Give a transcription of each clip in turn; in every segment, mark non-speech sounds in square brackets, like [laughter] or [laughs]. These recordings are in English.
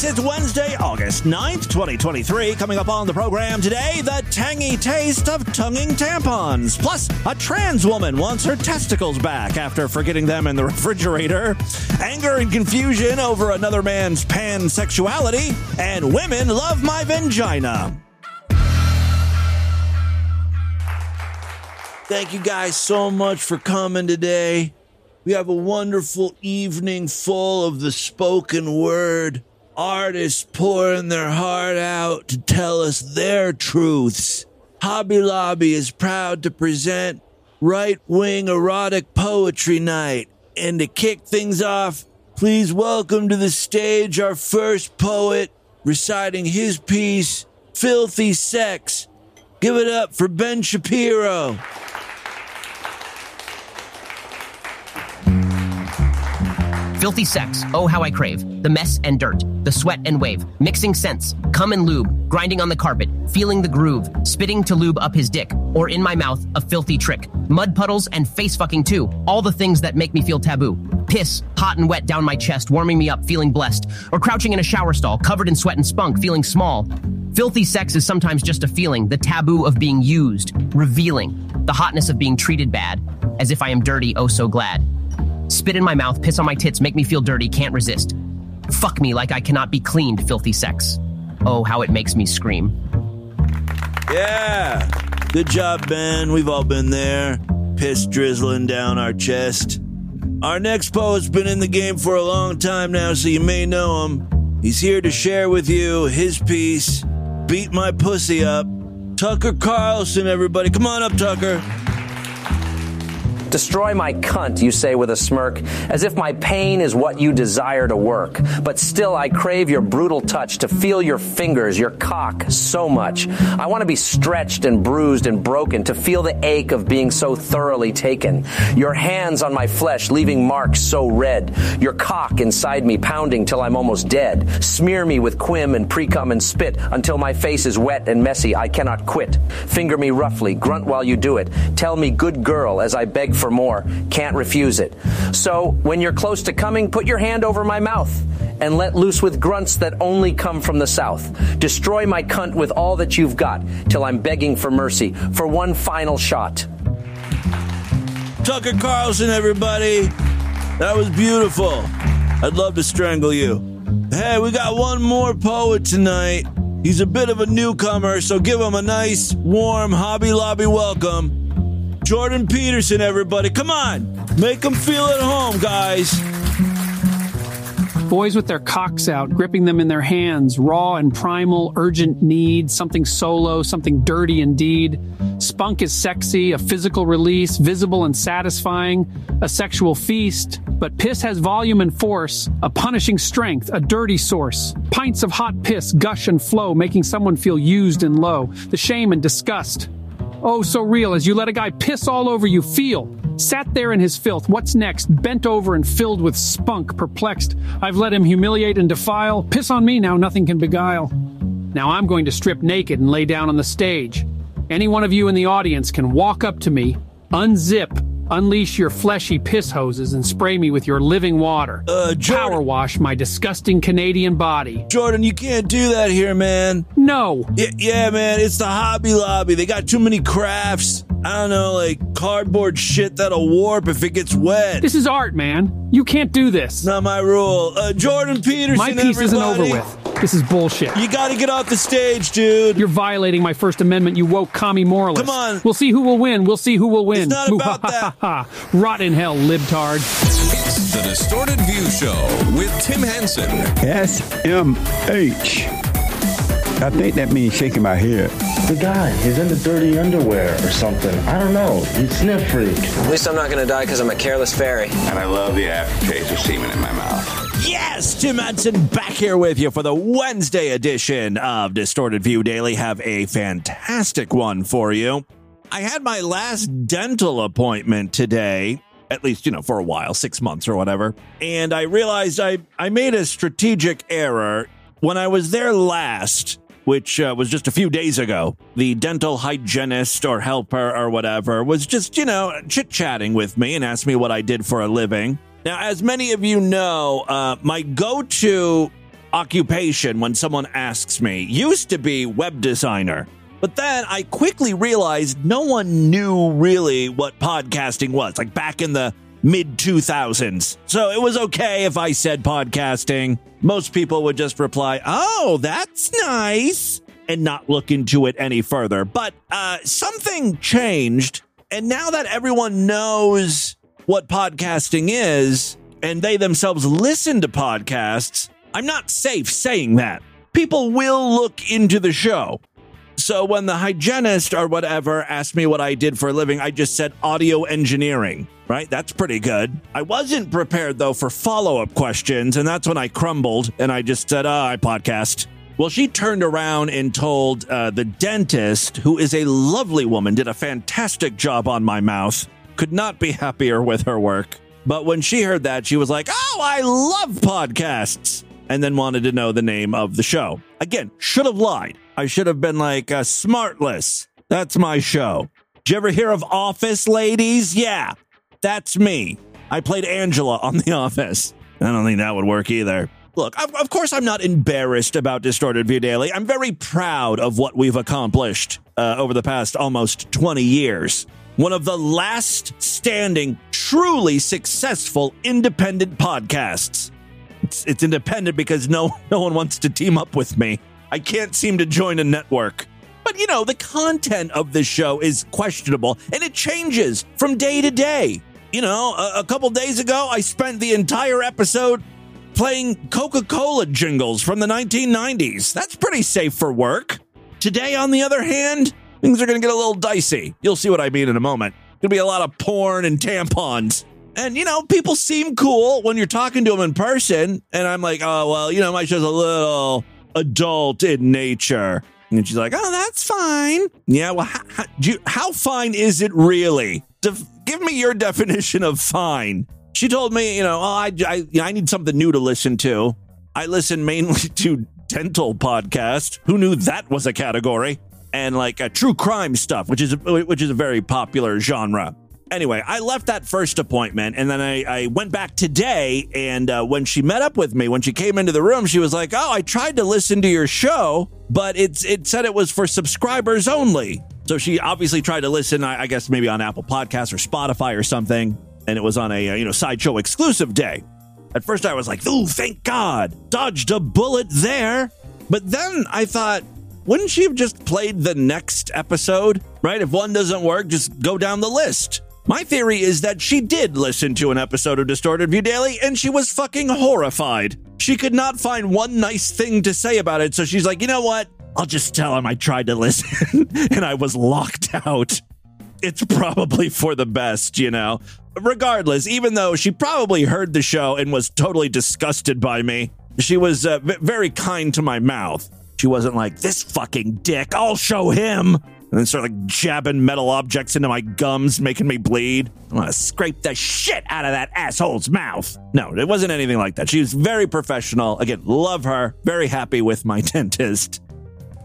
folks. It's Wednesday, August 9th, 2023. Coming up on the program today, the tangy taste of tonguing tampons. Plus, a trans woman wants her testicles back after forgetting them in the [laughs] refrigerator. Anger and confusion over another man's pansexuality. And women love my vagina. Thank you guys so much for coming today. We have a wonderful evening full of the spoken word. Artists pouring their heart out to tell us their truths. Hobby Lobby is proud to present Right Wing Erotic Poetry Night. And to kick things off, please welcome to the stage our first poet reciting his piece, Filthy Sex. Give it up for Ben Shapiro. Filthy sex, oh how I crave. The mess and dirt, the sweat and wave, mixing scents, cum and lube, grinding on the carpet, feeling the groove, spitting to lube up his dick, or in my mouth, a filthy trick. Mud puddles and face fucking too, all the things that make me feel taboo. Piss, hot and wet down my chest, warming me up, feeling blessed. Or crouching in a shower stall, covered in sweat and spunk, feeling small. Filthy sex is sometimes just a feeling, the taboo of being used, revealing, the hotness of being treated bad, as if I am dirty, oh so glad. Spit in my mouth, piss on my tits, make me feel dirty, can't resist. Fuck me like I cannot be cleaned, filthy sex. Oh, how it makes me scream. Yeah. Good job, Ben. We've all been there. Piss drizzling down our chest. Our next poet's been in the game for a long time now, so you may know him. He's here to share with you his piece, Beat My Pussy Up. Tucker Carlson, everybody. Come on up, Tucker. Destroy my cunt, you say with a smirk, as if my pain is what you desire to work. But still, I crave your brutal touch, to feel your fingers, your cock, so much. I want to be stretched and bruised and broken, to feel the ache of being so thoroughly taken. Your hands on my flesh, leaving marks so red. Your cock inside me, pounding till I'm almost dead. Smear me with quim and precum and spit until my face is wet and messy. I cannot quit. Finger me roughly, grunt while you do it. Tell me, good girl, as I beg for more. Can't refuse it. So, when you're close to coming, put your hand over my mouth and let loose with grunts that only come from the south. Destroy my cunt with all that you've got till I'm begging for mercy for one final shot. Tucker Carlson, everybody. That was beautiful. I'd love to strangle you. Hey, we got one more poet tonight. He's a bit of a newcomer, so give him a nice, warm Hobby Lobby welcome. Jordan Peterson, everybody. Come on. Make them feel at home, guys. Boys with their cocks out, gripping them in their hands, raw and primal, urgent need, something solo, something dirty indeed. Spunk is sexy, a physical release, visible and satisfying, a sexual feast. But piss has volume and force, a punishing strength, a dirty source. Pints of hot piss gush and flow, making someone feel used and low. The shame and disgust. Oh, so real as you let a guy piss all over you feel. Sat there in his filth. What's next? Bent over and filled with spunk, perplexed. I've let him humiliate and defile. Piss on me now, nothing can beguile. Now I'm going to strip naked and lay down on the stage. Any one of you in the audience can walk up to me, unzip, unleash your fleshy piss hoses, and spray me with your living water. Uh, Jordan- Power wash my disgusting Canadian body. Jordan, you can't do that here, man. No. Yeah, yeah, man, it's the Hobby Lobby. They got too many crafts. I don't know, like cardboard shit that'll warp if it gets wet. This is art, man. You can't do this. Not my rule. Uh, Jordan Peterson, My piece isn't over with. This is bullshit. You gotta get off the stage, dude. You're violating my First Amendment, you woke commie moralist. Come on. We'll see who will win. We'll see who will win. It's not about that. [laughs] Rot in hell, libtard. It's the Distorted View Show with Tim Henson. SMH. I think that means shaking my head. The guy, he's in the dirty underwear or something. I don't know. He's sniff freak. At least I'm not gonna die because I'm a careless fairy. And I love the aftertaste of semen in my mouth. Yes, Tim Henson back here with you for the Wednesday edition of Distorted View Daily. Have a fantastic one for you. I had my last dental appointment today, at least, you know, for a while, six months or whatever. And I realized I, I made a strategic error when I was there last. Which uh, was just a few days ago. The dental hygienist or helper or whatever was just, you know, chit chatting with me and asked me what I did for a living. Now, as many of you know, uh, my go to occupation when someone asks me used to be web designer. But then I quickly realized no one knew really what podcasting was, like back in the mid 2000s. So it was okay if I said podcasting. Most people would just reply, Oh, that's nice, and not look into it any further. But uh, something changed. And now that everyone knows what podcasting is and they themselves listen to podcasts, I'm not safe saying that. People will look into the show. So when the hygienist or whatever asked me what I did for a living, I just said audio engineering, right? That's pretty good. I wasn't prepared though for follow up questions, and that's when I crumbled and I just said, oh, I podcast. Well, she turned around and told uh, the dentist, who is a lovely woman, did a fantastic job on my mouth. Could not be happier with her work. But when she heard that, she was like, oh, I love podcasts and then wanted to know the name of the show. Again, should have lied. I should have been like, uh, Smartless. That's my show. Did you ever hear of Office Ladies? Yeah, that's me. I played Angela on The Office. I don't think that would work either. Look, of, of course, I'm not embarrassed about Distorted View Daily. I'm very proud of what we've accomplished uh, over the past almost 20 years. One of the last standing, truly successful independent podcasts. It's, it's independent because no [laughs] no one wants to team up with me. I can't seem to join a network. But you know, the content of this show is questionable and it changes from day to day. You know, a, a couple days ago, I spent the entire episode playing Coca Cola jingles from the 1990s. That's pretty safe for work. Today, on the other hand, things are going to get a little dicey. You'll see what I mean in a moment. To be a lot of porn and tampons. And, you know, people seem cool when you're talking to them in person. And I'm like, oh, well, you know, my show's a little adult in nature. And she's like, oh, that's fine. Yeah, well, how, how, you, how fine is it really? Def- give me your [laughs] definition of fine. She told me, you know, oh, I, I, I need something new to listen to. I listen mainly [laughs] to dental podcast. Who knew that was a category? And like a true crime stuff, which is which is a very popular genre. Anyway, I left that first appointment and then I, I went back today. And uh, when she met up with me, when she came into the room, she was like, Oh, I tried to listen to your show, but it's it said it was for subscribers only. So she obviously tried to listen, I, I guess maybe on Apple Podcasts or Spotify or something. And it was on a, uh, you know, sideshow exclusive day. At first I was like, Ooh, thank God. Dodged a bullet there. But then I thought, wouldn't she have just played the next episode? Right? If one doesn't work, just go down the list. My theory is that she did listen to an episode of Distorted View Daily and she was fucking horrified. She could not find one nice thing to say about it, so she's like, you know what? I'll just tell him I tried to listen [laughs] and I was locked out. It's probably for the best, you know? Regardless, even though she probably heard the show and was totally disgusted by me, she was uh, v- very kind to my mouth. She wasn't like, this fucking dick, I'll show him and then start like jabbing metal objects into my gums, making me bleed. I want to scrape the shit out of that asshole's mouth. No, it wasn't anything like that. She was very professional. Again, love her. Very happy with my [laughs] dentist.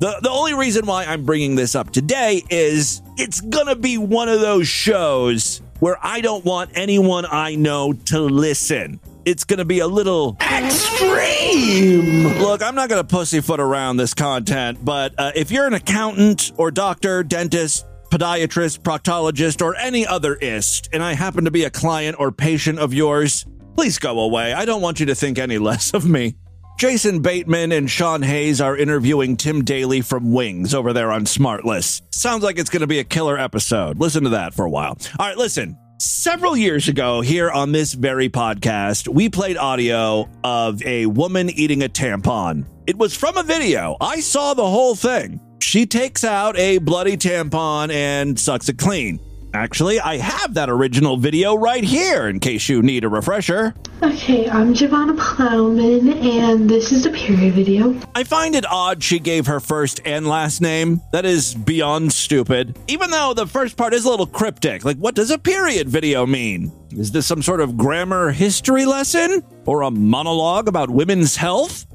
The, the only reason why I'm bringing this up today is it's gonna be one of those shows where I don't want anyone I know to listen it's going to be a little extreme. Look, I'm not going to pussyfoot around this content, but uh, if you're an accountant or doctor, dentist, podiatrist, proctologist, or any other ist, and I happen to be a client or patient of yours, please go away. I don't want you to think any [laughs] less of me. Jason Bateman and Sean Hayes are interviewing Tim Daly from Wings over there on Smartless. Sounds like it's going to be a killer episode. Listen to that for a while. All right, listen. Several years ago, here on this very podcast, we played audio of a woman eating a tampon. It was from a video. I saw the whole thing. She takes out a bloody tampon and sucks it clean. Actually, I have that original video right here in case you need a refresher. Okay, I'm Giovanna Plowman, and this is the period video. I find it odd she gave her first and last name. That is beyond stupid. Even though the first part is a little cryptic. Like, what does a period video mean? Is this some sort of grammar history lesson? Or a monologue about women's health?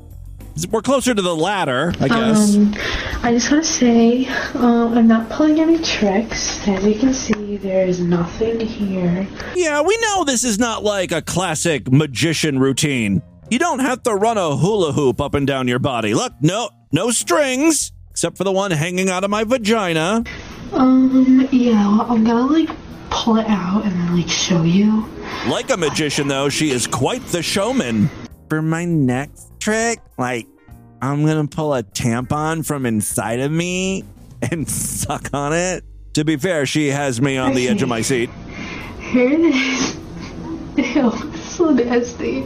We're closer to the latter, I guess. Um, I just want to say, um, I'm not pulling any tricks. As you can see, there is nothing here. Yeah, we know this is not like a classic magician routine. You don't have to run a hula hoop up and down your body. Look, no, no strings, except for the one hanging out of my vagina. Um, yeah, well, I'm gonna like pull it out and then like show you. Like a magician, though, she is quite the showman. For my next trick, like, I'm gonna pull a tampon from inside of me and [laughs] suck on it. To be fair, she has me on the edge of my seat. Here it is. Ew, so nasty.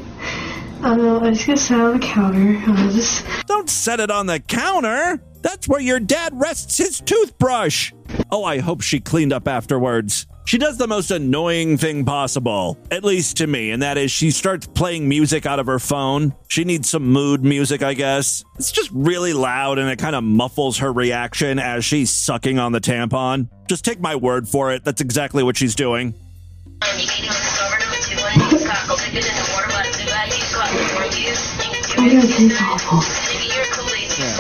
I don't know, I'm just gonna sit on the counter. I'll just. Don't set it on the counter. That's where your dad rests his toothbrush. Oh, I hope she cleaned up afterwards. She does the most annoying thing possible, at least to me, and that is she starts playing music out of her phone. She needs some mood music, I guess. It's just really loud and it kind of muffles her reaction as she's sucking on the tampon. Just take my word for it, that's exactly what she's doing. Yeah, it tastes awful.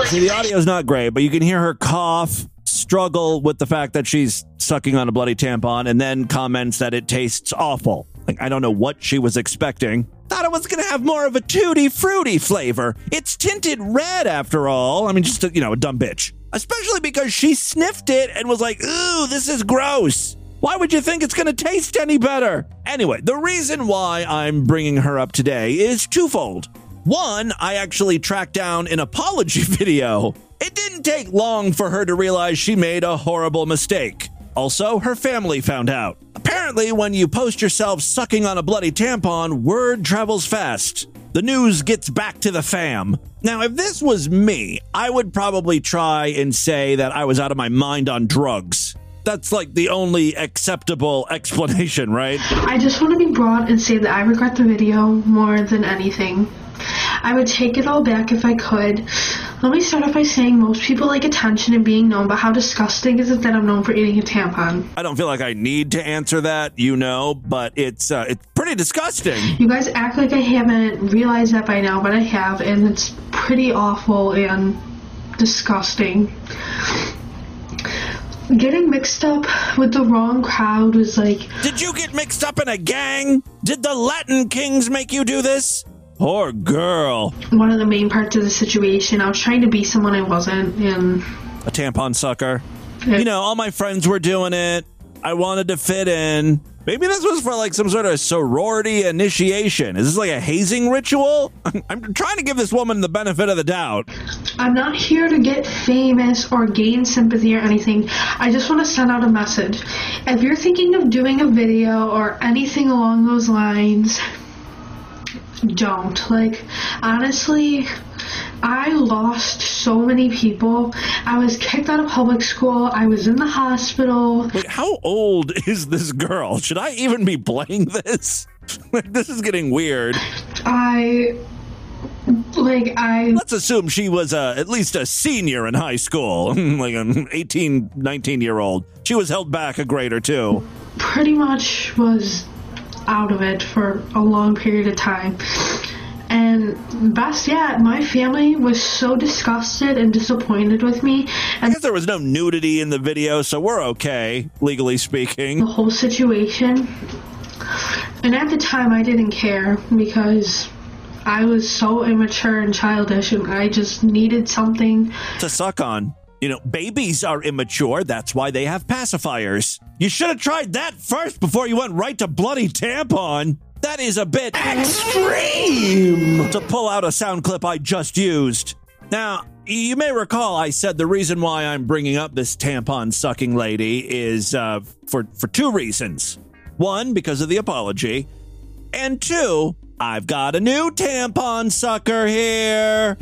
See, the audio's not great, but you can hear her cough, struggle with the fact that she's sucking on a bloody tampon, and then comments that it tastes awful. Like, I don't know what she was expecting. Thought it was going to have more of a tutti fruity flavor. It's tinted red, after all. I mean, just, a, you know, a dumb bitch. Especially because she sniffed it and was like, ooh, this is gross. Why would you think it's going to taste any better? Anyway, the reason why I'm bringing her up today is twofold. One, I actually tracked down an apology [laughs] video. It didn't take long for her to realize she made a horrible mistake. Also, her family found out. Apparently, when you post yourself sucking on a bloody tampon, word travels fast. The news gets back to the fam. Now, if this was me, I would probably try and say that I was out of my mind on drugs. That's like the only acceptable [laughs] explanation, right? I just want to be broad and say that I regret the video more than anything. I would take it all back if I could. Let me start off by saying most people like attention and being known, but how disgusting is it that I'm known for eating a tampon? I don't feel like I need to answer that, you know, but it's uh, it's pretty disgusting. You guys act like I haven't realized that by now, but I have, and it's pretty awful and disgusting. Getting mixed up with the wrong crowd was like. Did you get mixed up in a gang? Did the Latin Kings make you do this? Poor girl. One of the main parts of the situation. I was trying to be someone I wasn't, and. A tampon sucker. You know, all my friends were doing it. I wanted to fit in. Maybe this was for like some sort of sorority initiation. Is this like a hazing ritual? [laughs] I'm trying to give this woman the benefit of the doubt. I'm not here to get famous or gain sympathy or anything. I just want to send out a message. If you're thinking of doing a video or anything along those lines, don't. Like, honestly, I lost so many people. I was kicked out of public school. I was in the hospital. Wait, how old [laughs] is this girl? Should I even be playing this? [laughs] this is getting weird. I. Like, I. Let's assume she was uh, at least a senior in high school, [laughs] like an 18, 19 year old. She was held back a grade or two. Pretty much was out of it for a long period of time. And best yet, my family was so disgusted and disappointed with me. I guess there was no nudity in the video, so we're okay, legally speaking. The whole situation. And at the time, I didn't care because I was so immature and childish, and I just needed something to suck on. You know, babies are immature. That's why they have pacifiers. You should have tried that first before you went right to bloody tampon. That is a bit extreme to pull out a sound clip I just used. Now, you may recall I said the reason why I'm bringing up this tampon sucking lady is uh, for for two reasons. One, because of the apology, and two, I've got a new tampon sucker here.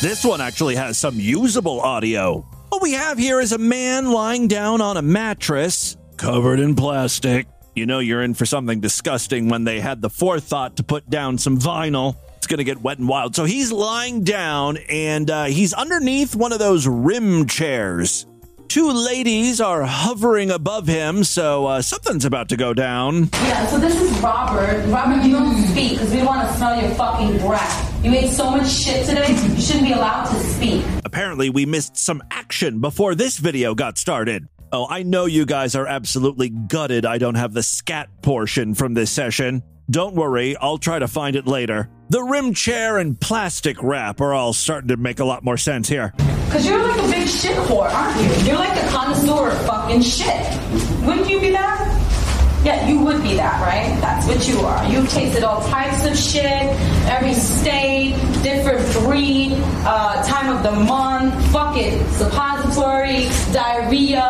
This one actually has some usable audio. What we have here is a man lying down on a mattress covered in plastic. You know you're in for something disgusting when they had the forethought to put down some vinyl. It's going to get wet and wild. So he's lying down and uh, he's underneath one of those rim chairs. Two ladies are hovering above him, so uh, something's about to go down. Yeah, so this is Robert. Robert, you don't speak because we want to smell your fucking breath. You ate so much shit today, you shouldn't be allowed to speak. Apparently, we missed some action before this video got started. Oh, I know you guys are absolutely gutted I don't have the scat portion from this session. Don't worry, I'll try to find it later. The rim chair and plastic wrap are all starting to make a lot more sense here. Cause you're like a big shit whore, aren't you? You're like a connoisseur of fucking shit. Wouldn't you be that? Yeah, you would be that, right? That's what you are. You've tasted all types of shit, every state, different breed, uh, time of the month, fuck it, suppository, diarrhea,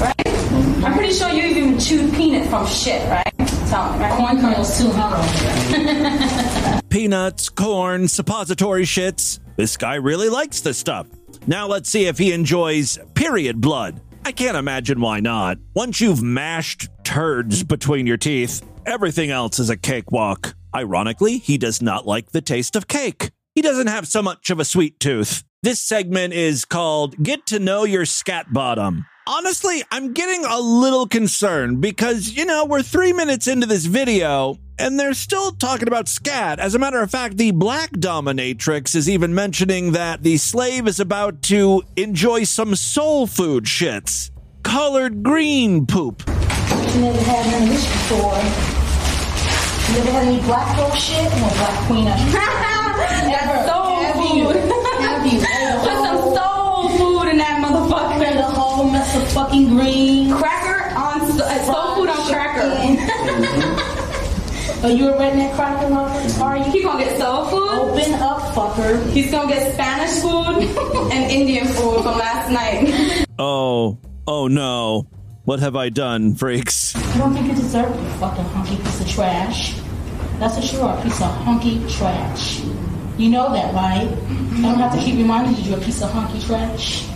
right? I'm pretty sure you even chewed peanut from shit, right? Tell me, right? Corn kernels too, huh? [laughs] Peanuts, corn, suppository shits. This guy really likes this stuff. Now let's see if he enjoys period blood. I can't imagine why not. Once you've mashed turds between your teeth, everything else is a cakewalk. Ironically, he does not like the taste of cake. He doesn't have so much of a sweet tooth. This segment is called Get to Know Your Scat Bottom. Honestly, I'm getting a little concerned because, you know, we're three minutes into this video and they're still talking about scat. As a matter of fact, the black dominatrix is even mentioning that the slave is about to enjoy some soul food shits. Colored green poop. You never had none of this before. You never had any black girl shit? No, black queen. That's [laughs] soul Have food. you? Have you? [laughs] Put some soul food in that motherfucker. Made a whole mess of fucking green. Cracker on uh, soul food on cracker. [laughs] Are you a redneck cracker lover? Are you? He gonna get soul food. Open up, fucker. He's gonna get Spanish food and Indian food from last night. Oh, oh no. What have I done, freaks? I don't think you deserve it, you fucking hunky piece of trash. That's what you are, a piece of hunky trash. You know that, right? I don't have to keep reminding you you're a piece of hunky trash.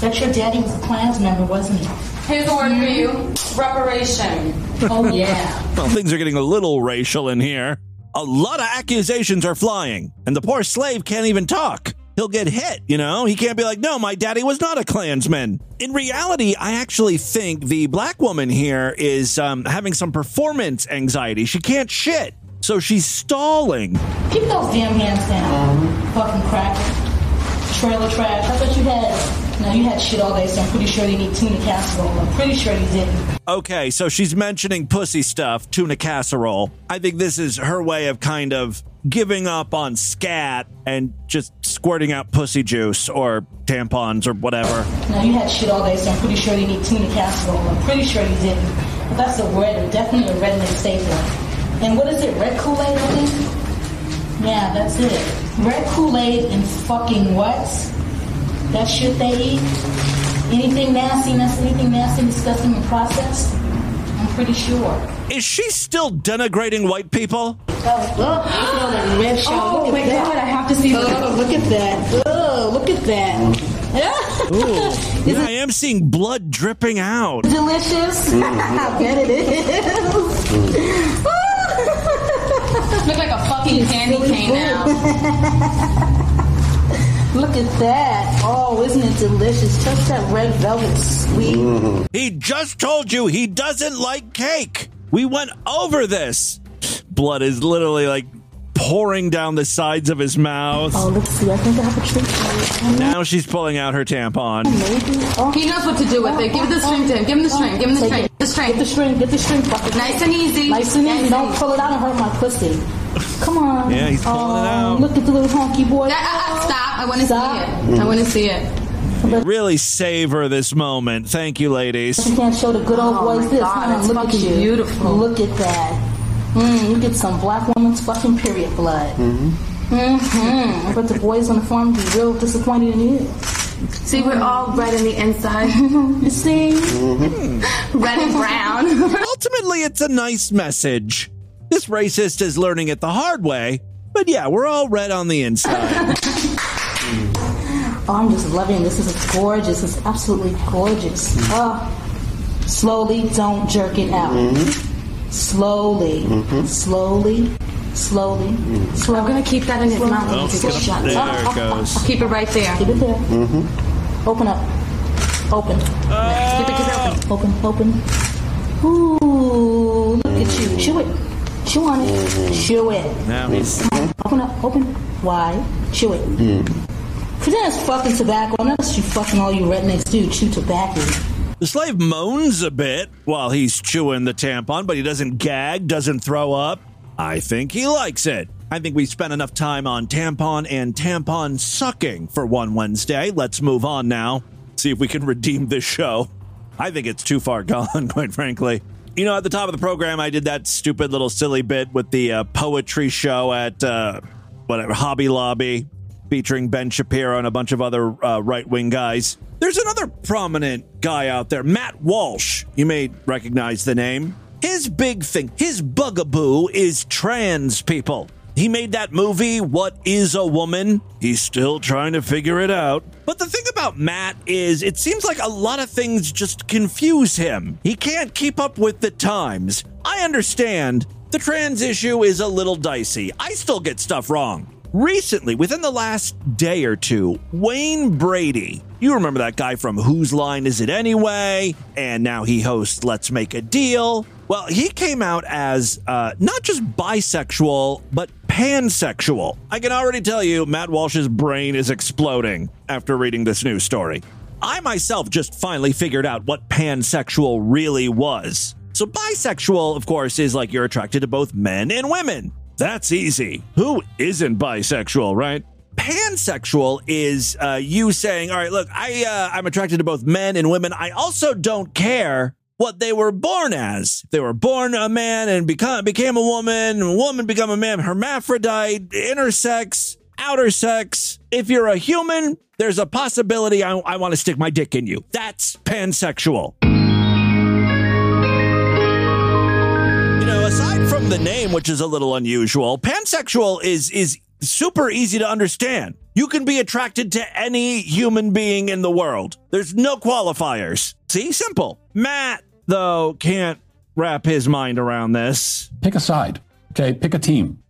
Bet your daddy was a Klans member, wasn't he? Here's a word for you: reparation. [laughs] Oh yeah. Well, things are getting a little racial in here. A lot of accusations are flying, and the poor slave can't even talk. He'll get hit, you know? He can't be like, no, my daddy was not a Klansman. In reality, I actually think the black woman here is um, having some performance anxiety. She can't shit, so she's stalling. Keep those damn hands down. Fucking crack, Trailer trash. I thought you had. No, you had shit all day, so I'm pretty sure you need tuna casserole. I'm pretty sure you didn't. Okay, so she's mentioning pussy stuff, tuna casserole. I think this is her way of kind of giving up on scat and just squirting out pussy juice or tampons or whatever. No, you had shit all day, so I'm pretty sure you need tuna casserole. I'm pretty sure you didn't. But that's a red, definitely a redneck staple. And what is it? Red Kool-Aid, I think? Yeah, that's it. Red Kool-Aid and fucking what? That shit they eat? Anything nasty, nasty, anything nasty, disgusting, and processed? I'm pretty sure. Is she still denigrating white people? Oh, look, look at that. Oh, look my at that. God, I have to see this. Oh, look at that. Oh, look at that. Ooh. [laughs] yeah, I am seeing blood dripping out. Delicious? [laughs] Mm-hmm. I bet it is. [laughs] Look like a fucking candy cane now. Look at that. Oh, isn't it delicious? Just that red velvet sweet. He just told you he doesn't like cake. We went over this. Blood is literally like pouring down the sides of his mouth. Oh, let's see. I think I have a treat for you. Now she's pulling out her tampon. Maybe. Oh. He knows what to do with it. Give the string to him. Give him the string. Give him the Take string. it. The string. Get the string. Get the string. Fuck it. Nice and easy. Nice and easy. Don't pull it out and hurt my pussy. Come on. Yeah, he's pulling oh, it out. Look at the little honky boy. Ah, ah, stop. I want to see Stop. it. I want to see it. Really savor this moment. Thank you, ladies. You can't show the good old Oh boys my this. God, Come it's look at fucking you. beautiful. Look at that. Mm, you get some black woman's fucking period blood. Mm-hmm. I bet the boys on the farm be real disappointed in you. See, we're all red in the inside. [laughs] You see? red and brown. [laughs] Ultimately, it's a nice message. This racist is learning it the hard way, but yeah, we're all red on the inside. [laughs] Oh, I'm just loving this. This is gorgeous. It's absolutely gorgeous. Oh, slowly, don't jerk it out. Mm-hmm. Mm-hmm. Slowly, slowly, slowly, slowly. I'm gonna keep that in his mouth. Oh, Take a shot. there it goes. Keep it right there. Keep it there. Open up. Open. Keep it ah! just open. Open, open. Ooh, look at you. Chew it. Chew on it. Chew it. Now he's Open up, open. Wide. Chew it. Mm. Pretend it's fucking tobacco. Unless you fucking all you rednecks do, chew tobacco. The slave moans a bit while he's chewing the tampon, but he doesn't gag, doesn't throw up. I think he likes it. I think we spent enough time on tampon and tampon sucking for one Wednesday. Let's move on now. See if we can redeem this show. I think it's too far [laughs] gone, quite frankly. You know, at the top of the program, I did that stupid little silly bit with the uh, poetry show at uh, whatever Hobby Lobby, featuring Ben Shapiro and a bunch of other uh, right wing guys. There's another prominent guy out there, Matt Walsh. You may recognize the name. His big thing, his bugaboo is trans people. He made that movie, What is a Woman? He's still trying to figure it out. But the thing about Matt is, it seems like a lot of things just confuse him. He can't keep up with the times. I understand the trans issue is a little dicey. I still get stuff wrong. Recently, within the last day or two, Wayne Brady, you remember that guy from Whose Line Is It Anyway? And now he hosts Let's Make a Deal. Well, he came out as uh, not just bisexual, but pansexual. I can already tell you, Matt Walsh's brain is exploding after reading this news story. I myself just finally figured out what pansexual really was. So, bisexual, of course, is like you're attracted to both men and women. That's easy. Who isn't bisexual, right? Pansexual is uh, you saying, "All right, look, I uh, I'm attracted to both men and women. I also don't care what they were born as. If they were born a man and become became a woman, a woman become a man, hermaphrodite, intersex, outer sex. If you're a human, there's a possibility I, I want to stick my dick in you. That's pansexual. From the name, which is a little unusual, pansexual is is super easy to understand. You can be attracted to any human being in the world. There's no qualifiers. See, simple. Matt, though, can't wrap his mind around this. Pick a side. Okay, pick a team.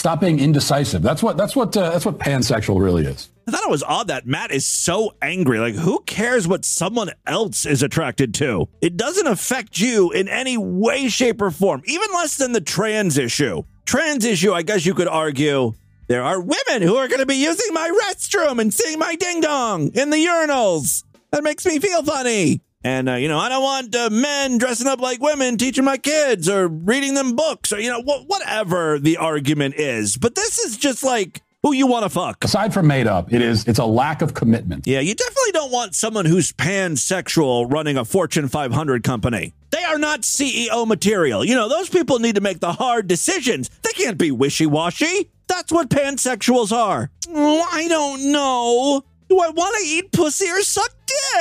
Stop being indecisive. That's what that's what uh, that's what pansexual really is. I thought it was odd that Matt is so angry. Like, who cares what someone else is attracted to? It doesn't affect you in any way, shape, or form, even less than the trans issue. Trans issue, I guess you could argue there are women who are going to be using my restroom and seeing my ding dong in the urinals. That makes me feel funny. And, uh, you know, I don't want uh, men dressing up like women teaching my kids or reading them books or, you know, wh- whatever the argument is. But this is just like who you want to fuck. Aside from made up, it is it's a lack of commitment. Yeah, you definitely don't want someone who's pansexual running a Fortune 500 company. They are not CEO material. You know, those people need to make the hard decisions. They can't be wishy washy. That's what pansexuals are. Oh, I don't know. Do I want to eat pussy or suck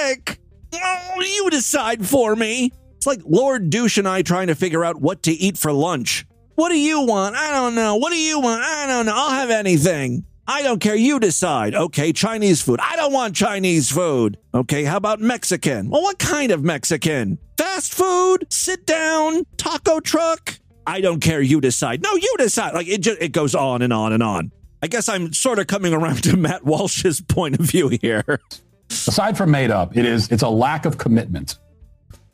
dick? Oh, you decide for me. It's like Lord Douche and I trying to figure out what to eat for lunch. What do you want? I don't know. What do you want? I don't know. I'll have anything. I don't care. You decide. Okay, Chinese food. I don't want Chinese food. Okay, how about Mexican? Well, what kind of Mexican? Fast food? Sit down? Taco truck? I don't care. You decide. No, you decide. Like it just it goes on and on and on. I guess I'm sort of coming around [laughs] to Matt Walsh's point of view here. Aside from made up, it is it's a lack of commitment.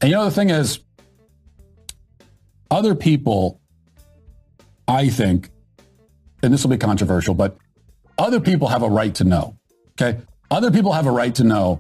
And you know the thing is, other people, I think, and this will be controversial, but other people have a right to know. Okay, other people have a right to know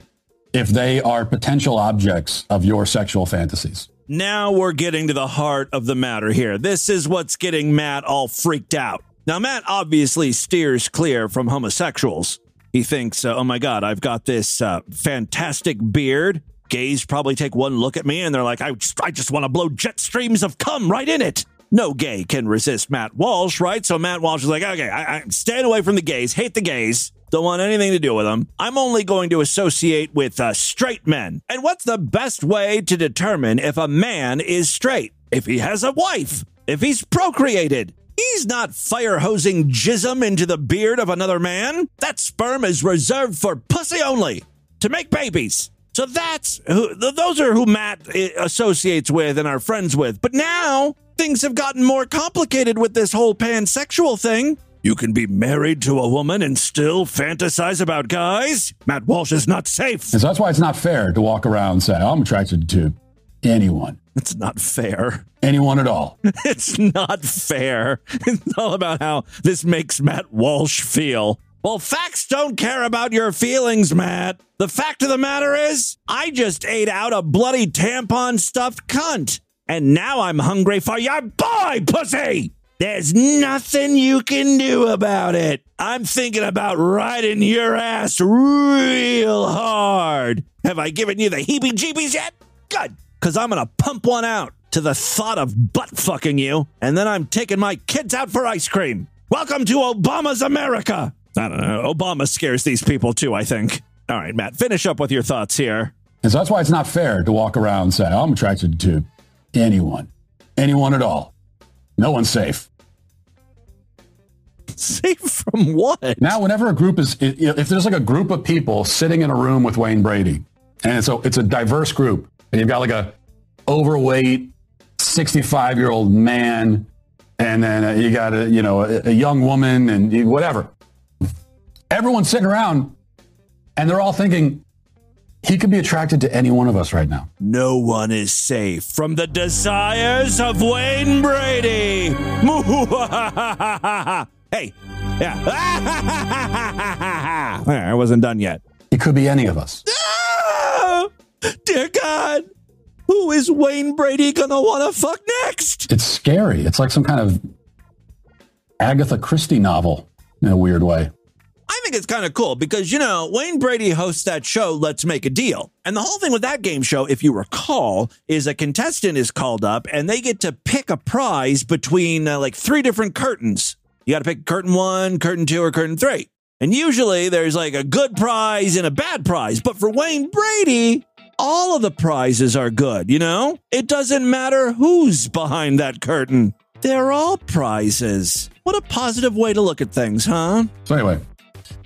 if they are potential objects of your sexual fantasies. Now we're getting to the heart of the matter here. This is what's getting Matt all freaked out. Now, Matt obviously steers clear from homosexuals. He thinks, uh, oh my God, I've got this uh, fantastic beard. Gays probably take one look at me and they're like, I just, I just want to blow jet streams of cum right in it. No gay can resist Matt Walsh, right? So Matt Walsh is like, okay, I, I stand away from the gays, hate the gays, don't want anything to do with them. I'm only going to associate with uh, straight men. And what's the best way to determine if a man is straight? If he has a wife, if he's procreated. He's not fire hosing jism into the beard of another man. That sperm is reserved for pussy only to make babies. So that's who, those are who Matt eh, associates with and are friends with. But now things have gotten more complicated with this whole pansexual thing. You can be married to a woman and still fantasize about guys. Matt Walsh is not safe. And so that's why it's not fair to walk around and say, I'm attracted to anyone. It's not fair. Anyone at all. [laughs] It's not fair. It's all about how this makes Matt Walsh feel. Well, facts don't care about your feelings, Matt. The fact of the matter is, I just ate out a bloody tampon stuffed cunt. And now I'm hungry for your boy, pussy! There's nothing you can do about it. I'm thinking about riding your ass real hard. Have I given you the heebie jeebies yet? Good, because I'm going to pump one out to the thought of butt fucking you, and then I'm taking my kids out for ice cream. Welcome to Obama's America. I don't know. Obama scares these people too, I think. All right, Matt, finish up with your thoughts here. And so that's why it's not fair to walk around and say, I'm attracted to anyone, anyone at all. No one's safe. [laughs] Safe from what? Now, whenever a group is, if there's like a group of people sitting in a room with Wayne Brady, and so it's a diverse group, and you've got like a overweight 65 year old man, and then uh, you got a you know a, a young woman, and you, whatever. Everyone's sitting around, and they're all thinking, he could be attracted to any one of us right now. No one is safe from the desires of Wayne Brady. [laughs] hey, yeah. [laughs] I wasn't done yet. It could be any of us. [laughs] Dear God, who is Wayne Brady gonna wanna fuck next? It's scary. It's like some kind of Agatha Christie novel in a weird way. I think it's kind of cool because, you know, Wayne Brady hosts that show, Let's Make a Deal. And the whole thing with that game show, if you recall, is a contestant is called up and they get to pick a prize between uh, like three different curtains. You got to pick curtain one, curtain two, or curtain three. And usually there's like a good prize and a bad prize. But for Wayne Brady, all of the prizes are good, you know? It doesn't matter who's behind that curtain. They're all prizes. What a positive way to look at things, huh? So, anyway,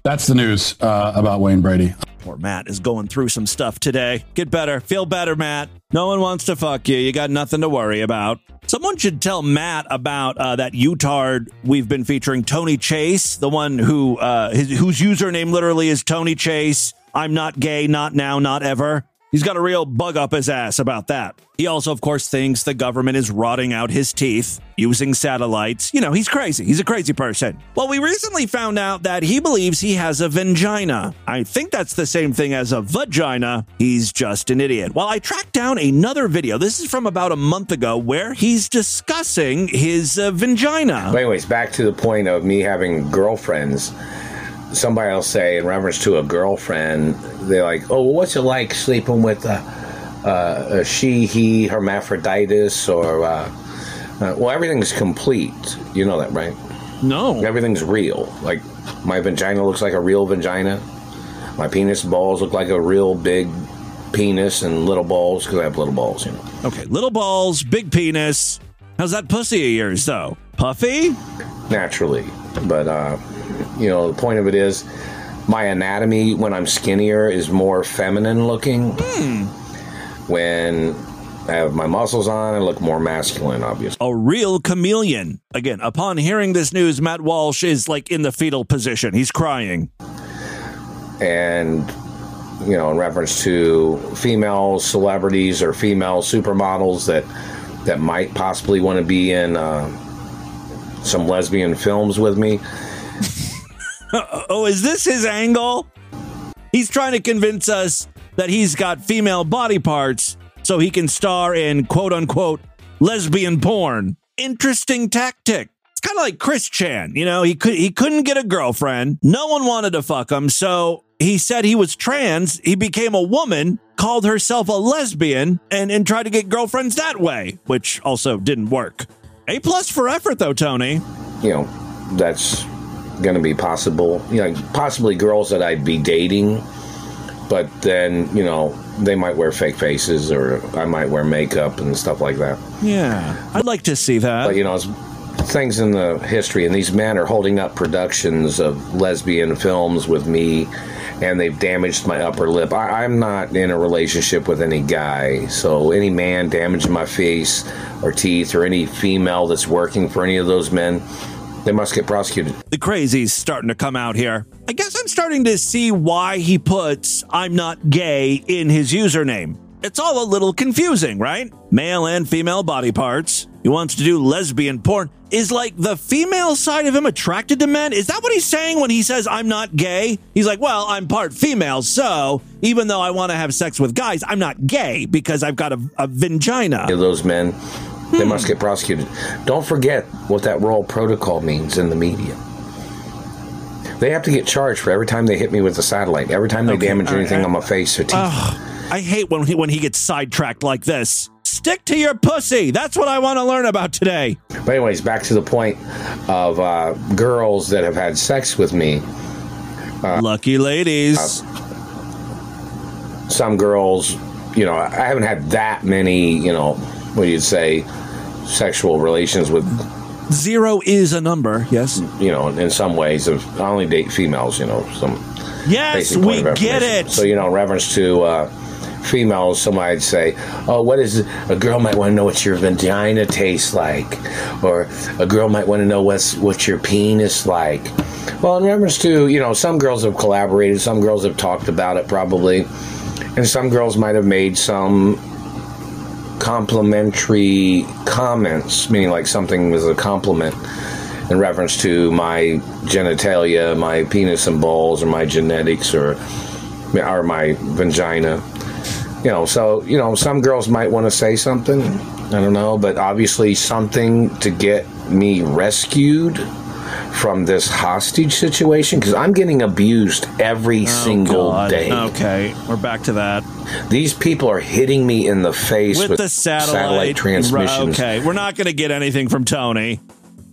that's the news uh, about Wayne Brady. Poor Matt is going through some stuff today. Get better. Feel better, Matt. No one wants to fuck you. You got nothing to worry about. Someone should tell Matt about uh, that Utard we've been featuring, Tony Chase, the one who uh, his, whose username literally is Tony Chase. I'm not gay, not now, not ever. He's got a real bug up his ass about that. He also, of course, thinks the government is rotting out his teeth using satellites. You know, he's crazy. He's a crazy person. Well, we recently found out that he believes he has a vagina. I think that's the same thing as a vagina. He's just an idiot. Well, I tracked down another video. This is from about a month ago where he's discussing his uh, vagina. But anyways, back to the point of me having girlfriends somebody will say in reference to a girlfriend, they're like, "Oh, well, what's it like sleeping with a, a, a she, he, hermaphroditus, or uh, uh, well, everything's complete. You know that, right? No, everything's real. Like my vagina looks like a real vagina. My penis balls look like a real big penis, and little balls because I have little balls. You know. Okay, little balls, big penis. How's that pussy of yours, though? Puffy? Naturally, but uh, you know, the point of it is my anatomy when I'm skinnier is more feminine looking. Hmm. When I have my muscles on, I look more masculine, obviously. A real chameleon. Again, upon hearing this news, Matt Walsh is like in the fetal position. He's crying. And, you know, in reference to female celebrities or female supermodels that that might possibly want to be in uh, some lesbian films with me. [laughs] oh, is this his angle? He's trying to convince us that he's got female body parts so he can star in quote unquote lesbian porn. Interesting tactic. It's kind of like Chris Chan, you know, he could he couldn't get a girlfriend. No one wanted to fuck him, so he said he was trans. He became a woman, called herself a lesbian, and, and tried to get girlfriends that way, which also didn't work. A plus for effort though, Tony. You know, that's going to be possible. You know, possibly girls that I'd be dating, but then you know they might wear fake faces, or I might wear makeup and stuff like that. Yeah, I'd like to see that. But you know, things in the history, and these men are holding up productions of lesbian films with me. And they've damaged my upper lip. I, I'm not in a relationship with any guy, so any man damaging my face or teeth, or any female that's working for any of those men, they must get prosecuted. The crazy's starting to come out here. I guess I'm starting to see why he puts I'm not gay in his username. It's all a little confusing, right? Male and female body parts, He wants to do lesbian porn. Is like the female side of him attracted to men? Is that what he's saying when he says I'm not gay? He's like, well, I'm part female, so even though I want to have sex with guys, I'm not gay because I've got a, a vagina. Those men, they must get prosecuted. Don't forget what that royal protocol means in the media. They have to get charged for every time they hit me with a satellite, every time they Okay, damage right, anything I- on my face or teeth. Ugh, I hate when he, when he gets sidetracked like this. Stick to your pussy. That's what I want to learn about today. But anyways, back to the point of uh, girls that have had sex with me. Uh, Lucky ladies. some girls, you know, I haven't had that many, you know, what do you say, sexual relations with, Zero is a number. Yes. you know, in some ways. Of, I only date females, you know, some Yes, we get it. So, you know, in reference to uh, females, somebody'd say, oh, what is a girl might want to know what your vagina tastes like, or a girl might want to know what's what your penis like. Well, in reference to, you know, some girls have collaborated, some girls have talked about it probably, and some girls might have made some complimentary comments, meaning like something was a compliment in reference to my genitalia, my penis and balls, or my genetics, or or my vagina. You know, so you know, some girls might want to say something. I don't know, but obviously something to get me rescued from this hostage situation because I'm getting abused every oh, single Oh, God. day. Okay, we're back to that. These people are hitting me in the face With, with, the satellite, transmissions. Okay, we're not going to get anything from Tony.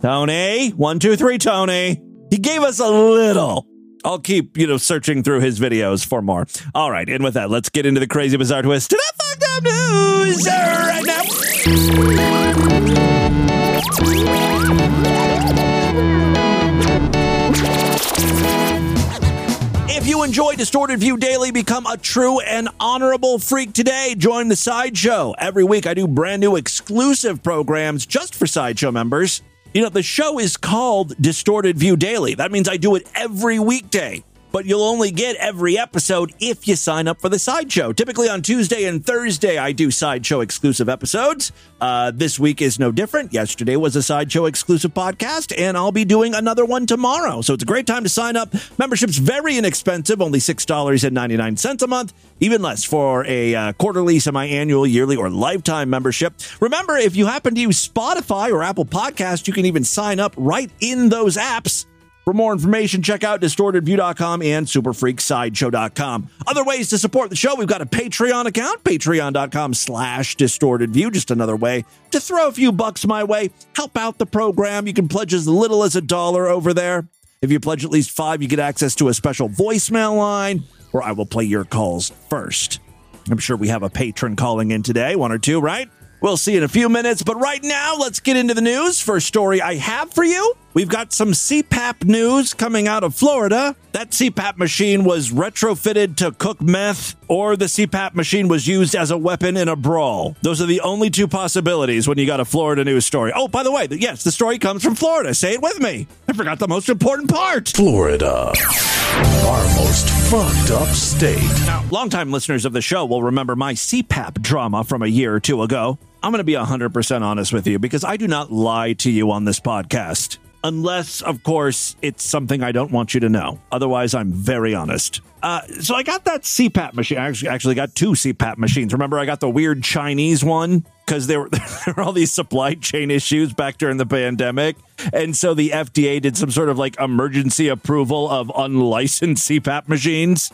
Tony, one, two, three, Tony. He gave us a little. I'll keep, you know, searching through his videos for more. All right, and with that, let's get into the crazy bizarre twist to the fucked up news right now. You enjoy Distorted View Daily, become a true and honorable freak today. Join the Sideshow. Every week I do brand new exclusive programs just for Sideshow members. You know, the show is called Distorted View Daily. That means I do it every weekday. But you'll only get every episode if you sign up for the Sideshow. Typically on Tuesday and Thursday, I do Sideshow exclusive episodes. Uh, this week is no different. Yesterday was a Sideshow exclusive podcast, and I'll be doing another one tomorrow. So it's a great time to sign up. Membership's very inexpensive, only $6.99 a month, even less for a uh, quarterly, semi annual, yearly, or lifetime membership. Remember, if you happen to use Spotify or Apple Podcast, you can even sign up right in those apps. For more information, check out distortedview.com and superfreaksideshow.com. Other ways to support the show, we've got a Patreon account, patreon.com slash distortedview. Just another way to throw a few bucks my way, help out the program. You can pledge as little as a dollar over there. If you pledge at least five, you get access to a special voicemail line where I will play your calls first. I'm sure we have a patron calling in today, one or two, right? We'll see in a few minutes, but right now, let's get into the news. First story I have for you we've got some CPAP news coming out of Florida. That CPAP machine was retrofitted to cook meth, or the CPAP machine was used as a weapon in a brawl. Those are the only two possibilities when you got a Florida news story. Oh, by the way, yes, the story comes from Florida. Say it with me. I forgot the most important part. Florida, our most fucked up state. Now, longtime listeners of the show will remember my CPAP drama from a year or two ago. I'm going to be 100% honest with you because I do not lie to you on this podcast. Unless, of course, it's something I don't want you to know. Otherwise, I'm very honest. Uh, so I got that CPAP machine. I actually, actually got two CPAP machines. Remember, I got the weird Chinese one because there were, [laughs] there were all these supply chain issues back during the pandemic. And so the FDA did some sort of like emergency approval of unlicensed CPAP machines.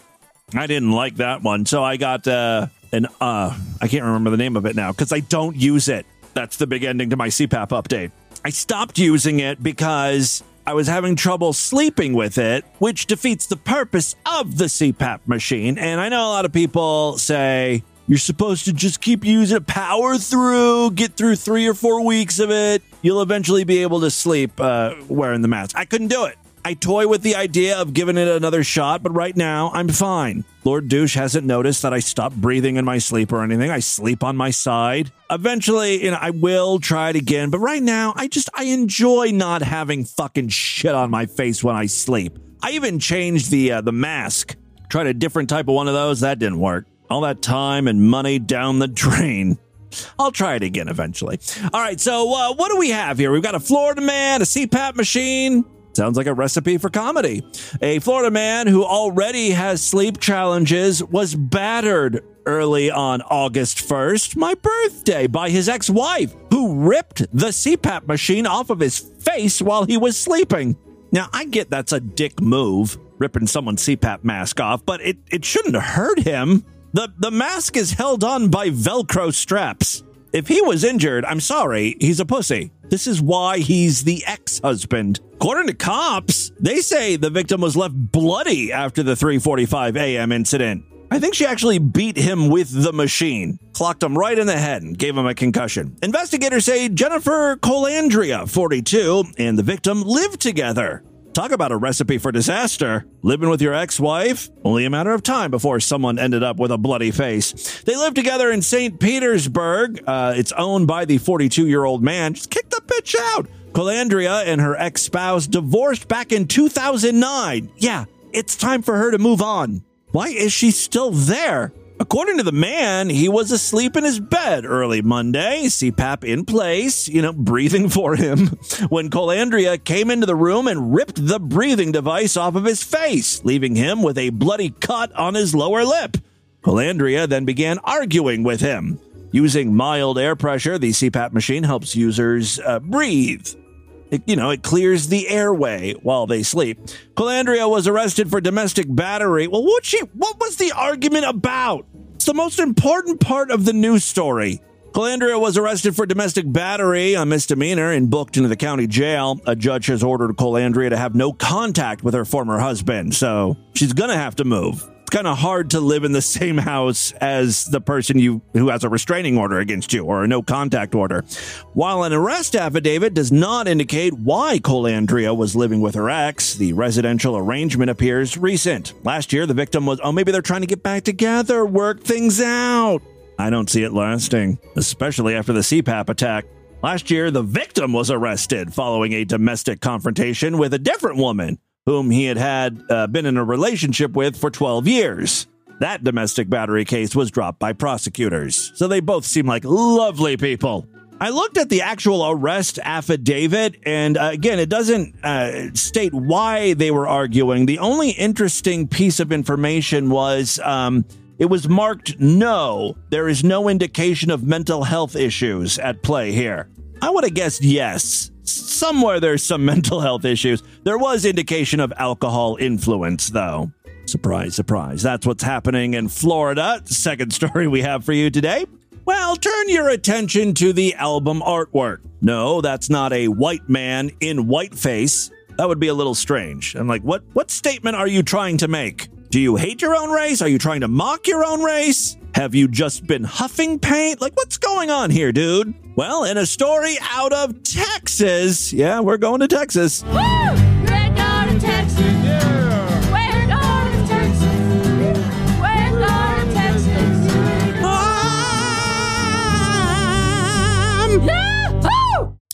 I didn't like that one, so I got uh, an uh, I can't remember the name of it now because I don't use it. That's the big ending to my CPAP update. I stopped using it because I was having trouble sleeping with it, which defeats the purpose of the CPAP machine. And I know a lot of people say you're supposed to just keep using it, power through, get through three or four weeks of it. You'll eventually be able to sleep uh, wearing the mask. I couldn't do it. I toy with the idea of giving it another shot, but right now I'm fine. Lord Douche hasn't noticed that I stopped breathing in my sleep or anything. I sleep on my side. Eventually, you know, I will try it again, but right now I just I enjoy not having fucking shit on my face when I sleep. I even changed the uh, the mask. Tried a different type of one of those. That didn't work. All that time and money down the drain. I'll try it again eventually. All right, so uh, what do we have here? We've got a Florida man, a CPAP machine. Sounds like a recipe for comedy. A Florida man who already has sleep challenges was battered early on August 1st, my birthday, by his ex wife, who ripped the CPAP machine off of his face while he was sleeping. Now, I get that's a dick move, ripping someone's CPAP mask off, but it, it shouldn't hurt him. The, the mask is held on by Velcro straps. If he was injured, I'm sorry, he's a pussy. This is why he's the ex husband. According to cops, they say the victim was left bloody after the 3:45 a.m. incident. I think she actually beat him with the machine, clocked him right in the head, and gave him a concussion. Investigators say Jennifer Colandria, 42, and the victim lived together. Talk about a recipe for disaster. Living with your ex wife? Only a matter of time before someone ended up with a bloody face. They lived together in St. Petersburg. Uh, it's owned by the 42 year old man. Just kick the bitch out. Colandria and her ex spouse divorced back in 2009. Yeah, it's time for her to move on. Why is she still there? According to the man, he was asleep in his bed early Monday, CPAP in place, you know, breathing for him, when Colandria came into the room and ripped the breathing device off of his face, leaving him with a bloody cut on his lower lip. Colandria then began arguing with him. Using mild air pressure, the CPAP machine helps users uh, breathe. It, you know, it clears the airway while they sleep. Colandria was arrested for domestic battery. Well, what she what was the argument about? It's the most important part of the news story. Colandria was arrested for domestic battery, a misdemeanor, and booked into the county jail. A judge has ordered Colandria to have no contact with her former husband, so she's gonna have to move kind of hard to live in the same house as the person you who has a restraining order against you or a no contact order. While an arrest affidavit does not indicate why Colandria was living with her ex, the residential arrangement appears recent. Last year, the victim was, oh, maybe they're trying to get back together, work things out. I don't see it lasting, especially after the CPAP attack. Last year, the victim was arrested following a domestic confrontation with a different woman whom he had had uh, been in a relationship with for 12 years. That domestic battery case was dropped by prosecutors, so they both seem like lovely people. I looked at the actual arrest affidavit, and uh, again, it doesn't uh, state why they were arguing. The only interesting piece of information was um, it was marked no. There is no indication of mental health issues at play here. I would have guessed yes. Somewhere there's some [laughs] mental health issues. There was indication of alcohol influence, though. Surprise, surprise. That's what's happening in Florida. Second story we have for you today. Well, turn your attention to the album artwork. No, that's not a white man in whiteface. That would be a little strange. I'm like, what what statement are you trying to make? Do you hate your own race? Are you trying to mock your own race? Have you just been huffing paint? Like, what's going on here, dude? Well, in a story out of Texas, yeah, we're going to Texas. [laughs]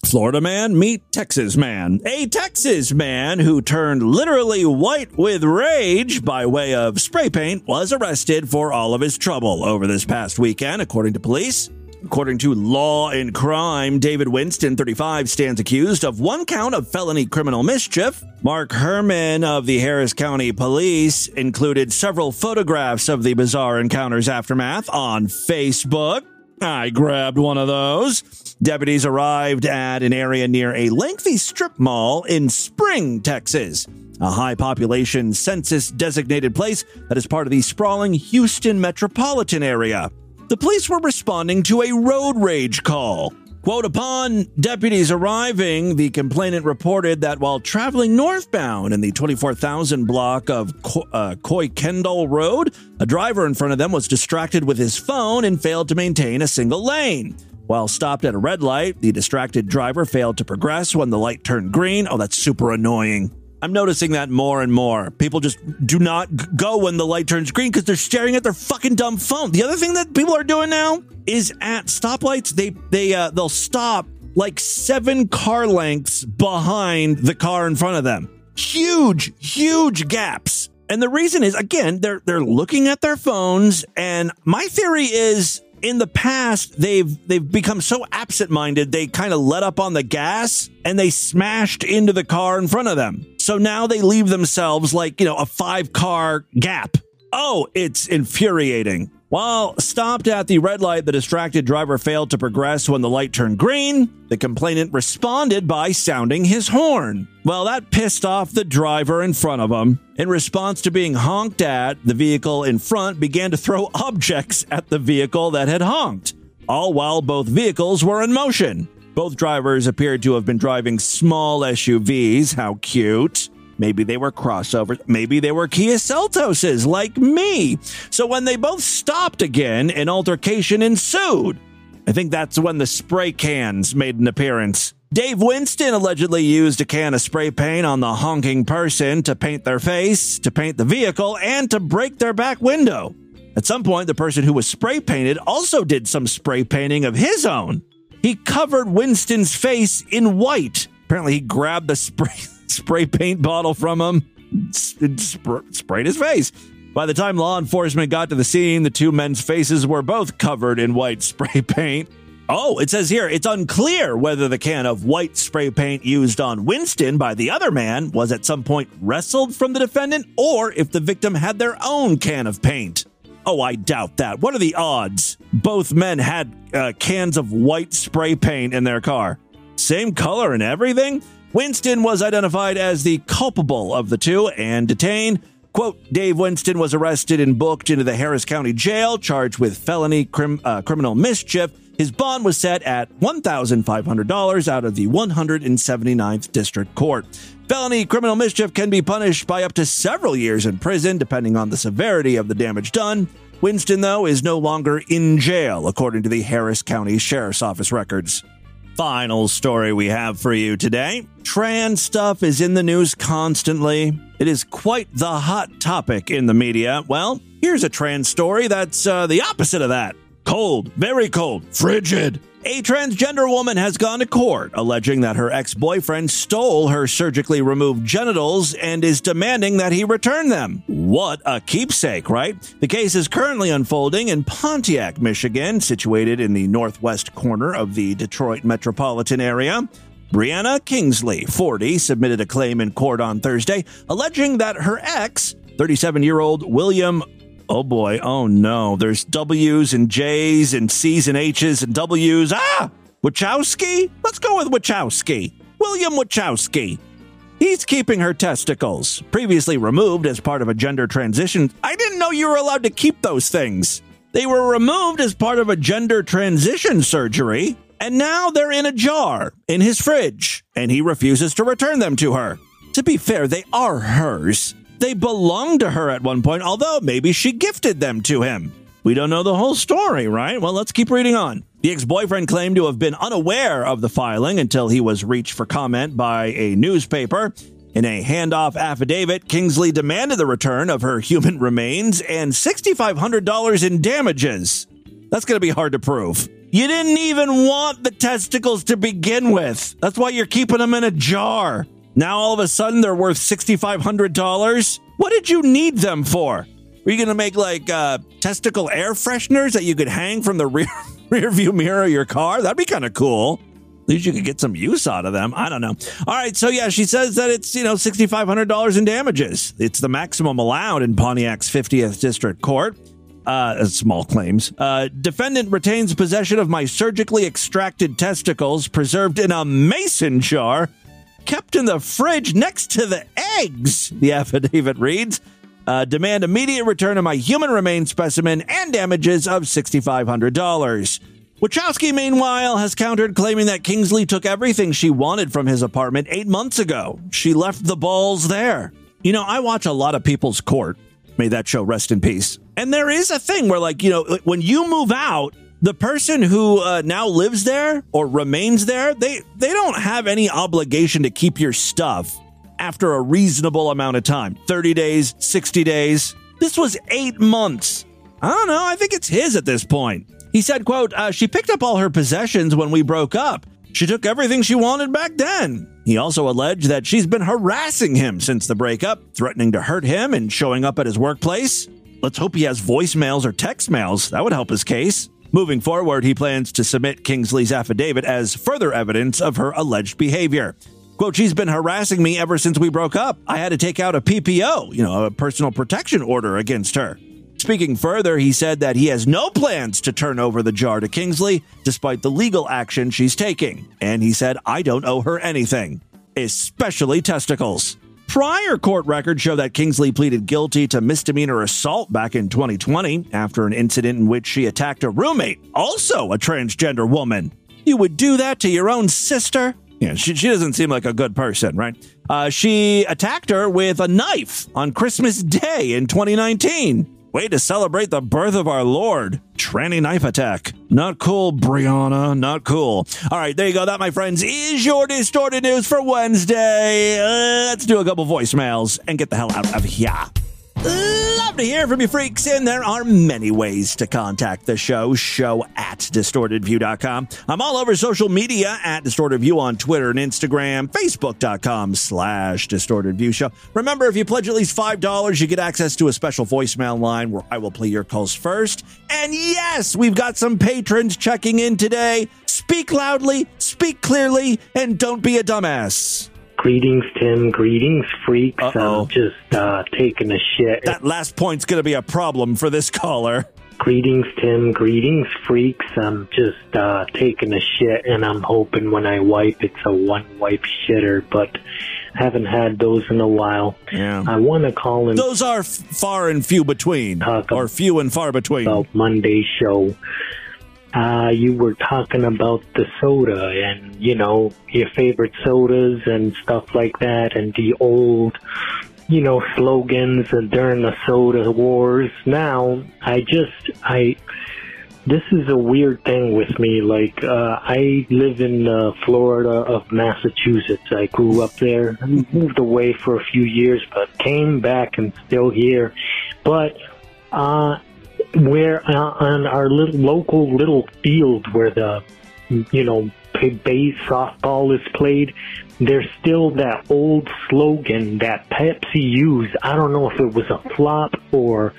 Florida man meet Texas man. A Texas man who turned literally white with rage by way of spray paint was arrested for all of his trouble over this past weekend, according to police. According to Law and Crime, David Winston, 35, stands accused of one count of felony criminal mischief. Mark Herman of the Harris County Police included several photographs of the bizarre encounter's aftermath on Facebook. I grabbed one of those. Deputies arrived at an area near a lengthy strip mall in Spring, Texas, a high population census designated place that is part of the sprawling Houston metropolitan area the police were responding to a road rage call. Quote Upon deputies arriving, the complainant reported that while traveling northbound in the 24,000 block of Co- uh, Kuykendahl Road, a driver in front of them was distracted with his phone and failed to maintain a single lane. While stopped at a red light, the distracted driver failed to progress when the light turned green. Oh, that's super annoying. I'm noticing that more and more. People just do not go when the light turns green because they're staring at their fucking dumb phone. The other thing that people are doing now is at stoplights, they they uh, they'll stop like seven car lengths behind the car in front of them. Huge, huge gaps. And the reason is again, they're they're looking at their phones and my theory is in the past they've they've become so absent-minded they kind of let up on the gas and they smashed into the car in front of them. So now they leave themselves like, you know, a five car gap. Oh, it's infuriating. While stopped at the red light, the distracted driver failed to progress when the light turned green. The complainant responded by sounding his horn. Well, that pissed off the driver in front of him. In response to being honked at, the vehicle in front began to throw [laughs] objects at the vehicle that had honked, all while both vehicles were in motion. Both drivers appeared to have been driving small SUVs. How cute. Maybe they were crossovers. Maybe they were Kia Seltoses like me. So when they both stopped again, an altercation ensued. I think that's when the spray cans made an appearance. Dave Winston allegedly used a can of spray paint on the honking person to paint their face, to paint the vehicle, and to break their back window. At some point, the person who was spray painted also did some spray painting of his own. He covered Winston's face in white. Apparently, he grabbed the [laughs] spray spray paint bottle from him and sp- sprayed his face. By the time law enforcement got to the scene, the two men's faces were both covered in white [laughs] spray paint. Oh, it says here it's unclear whether the can of white spray paint used on Winston by the other man was at some point wrestled from the defendant or if the victim had their own can of paint. Oh, I doubt that. What are the odds? Both men had uh, cans of white spray paint in their car. Same color and everything? Winston was identified as the culpable of the two and detained. Quote, Dave Winston was arrested and booked into the Harris County Jail, charged with felony crim- uh, criminal mischief. His bond was set at $1,500 out of the 179th District Court. Felony criminal mischief can be punished by up to several years in prison, depending on the severity of the damage done. Winston, though, is no longer in jail, according to the Harris County Sheriff's Office records final story we have for you today. Trans stuff is in the news constantly. It is quite the hot topic in the media. Well, here's a trans story that's uh, the opposite of that cold, very cold, frigid. A transgender woman has gone to court alleging that her ex boyfriend stole her surgically removed genitals and is demanding that he return them. What a keepsake, right? The case is currently unfolding in Pontiac, Michigan, situated in the northwest corner of the Detroit metropolitan area. Brianna Kingsley, 40, submitted a claim in court on Thursday alleging that her ex, 37 year old William Oh boy, oh no. There's W's and J's and C's and H's and W's. Ah! Wachowski? Let's go with Wachowski. William Wachowski. He's keeping her testicles, previously removed as part of a gender transition. I didn't know you were allowed to keep those things. They were removed as part of a gender transition surgery, and now they're in a jar in his fridge, and he refuses to return them to her. To be fair, they are hers. They belonged to her at one point, although maybe she gifted them to him. We don't know the whole story, right? Well, let's keep reading on. The ex boyfriend claimed to have been unaware of the filing until he was reached for comment by a newspaper. In a handoff affidavit, Kingsley demanded the return of her human [laughs] remains and $6,500 in damages. That's going to be hard to prove. You didn't even want the testicles to begin with. That's why you're keeping them in a jar. Now all of a sudden they're worth $6,500? What did you need them for? Were you going to make like uh, testicle air fresheners that you could hang from the [laughs] rear, rear view mirror of your car? That'd be kind of cool. At least you could get some use out of them. I don't know. All right, so yeah, she says that it's, you know, $6,500 in damages. It's the maximum allowed in Pontiac's 50th District Court. Uh, small claims. Uh, defendant retains possession of my surgically extracted testicles preserved in a mason jar kept in the fridge next to the eggs, the affidavit reads. Uh, demand immediate return of my human remains specimen and damages of $6,500. Wachowski, meanwhile, has countered, claiming that Kingsley took everything she wanted from his apartment eight months ago. She left the balls there. You know, I watch a lot of People's Court. May that show rest in peace. And there is a thing where, like, you know, when you move out, the person who uh, now lives there or remains there, they they don't have any obligation to keep your stuff after a reasonable amount of time 30 days, 60 days. This was eight months. I don't know. I think it's his at this point. He said, quote, uh, she picked up all her possessions when we broke up. She took everything she wanted back then. He also alleged that she's been harassing him since the breakup, threatening to hurt him and showing up at his workplace. Let's hope he has voicemails or text mails. That would help his case. Moving forward, he plans to submit Kingsley's affidavit as further evidence of her alleged behavior. Quote, she's been harassing me ever since we broke up. I had to take out a PPO, you know, a personal protection order against her. Speaking further, he said that he has no plans to turn over the jar to Kingsley, despite the legal action she's taking. And he said, I don't owe her anything, especially testicles. Prior court records show that Kingsley pleaded guilty to misdemeanor assault back in 2020 after an incident in which she attacked a roommate, also a transgender woman. You would do that to your own sister? Yeah, she, she doesn't seem like a good person, right? Uh, she attacked her with a knife on Christmas Day in 2019. Way to celebrate the birth of our Lord. Tranny knife attack. Not cool, Brianna. Not cool. All right, there you go. That, my friends, is your distorted news for Wednesday. Uh, let's do a couple voicemails and get the hell out of here. Love to hear from you freaks, and there are many ways to contact the show. Show at distortedview.com. I'm all over social media at distortedview on Twitter and Instagram, facebook.com slash distortedview show. Remember, if you pledge at least $5, you get access to a special voicemail line where I will play your calls first. And yes, we've got some patrons checking in today. Speak loudly, speak clearly, and don't be a dumbass. Greetings, Tim. Greetings, freaks. I'm just uh, taking a shit. That last point's going to be a problem for this caller. Greetings, Tim. Greetings, freaks. I'm just uh, taking a shit, and I'm hoping when I wipe, it's a one wipe shitter, but haven't had those in a while. Yeah. I want to call in Those are f- far and few between, or few and far between. about Monday's show. Uh, you were talking about the soda and, you know, your favorite sodas and stuff like that and the old, you know, slogans and during the soda wars. Now, I just, I, this is a weird thing with me. Like, uh, I live in uh, Florida of Massachusetts. I grew up there, moved away for a few years, but came back and still here. But, uh, where uh, on our little local little field where the you know base softball is played there's still that old slogan that Pepsi used. I don't know if it was a flop or